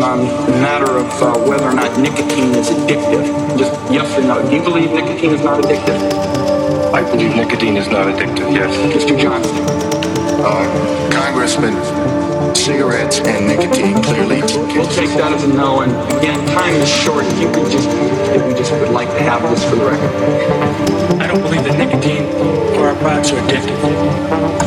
On the matter of uh, whether or not nicotine is addictive. Just yes or no. Do you believe nicotine is not addictive? I believe nicotine is not addictive, yes. Mr. Johnston. Uh, Congressman, cigarettes and nicotine clearly. We'll take that as a no. And again, time is short. If you could just, if we just would like to have this for the record. I don't believe that nicotine or our products are addictive.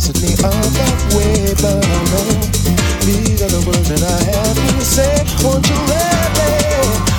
was any other way, but I know these are the words that I have to say. Won't you let me?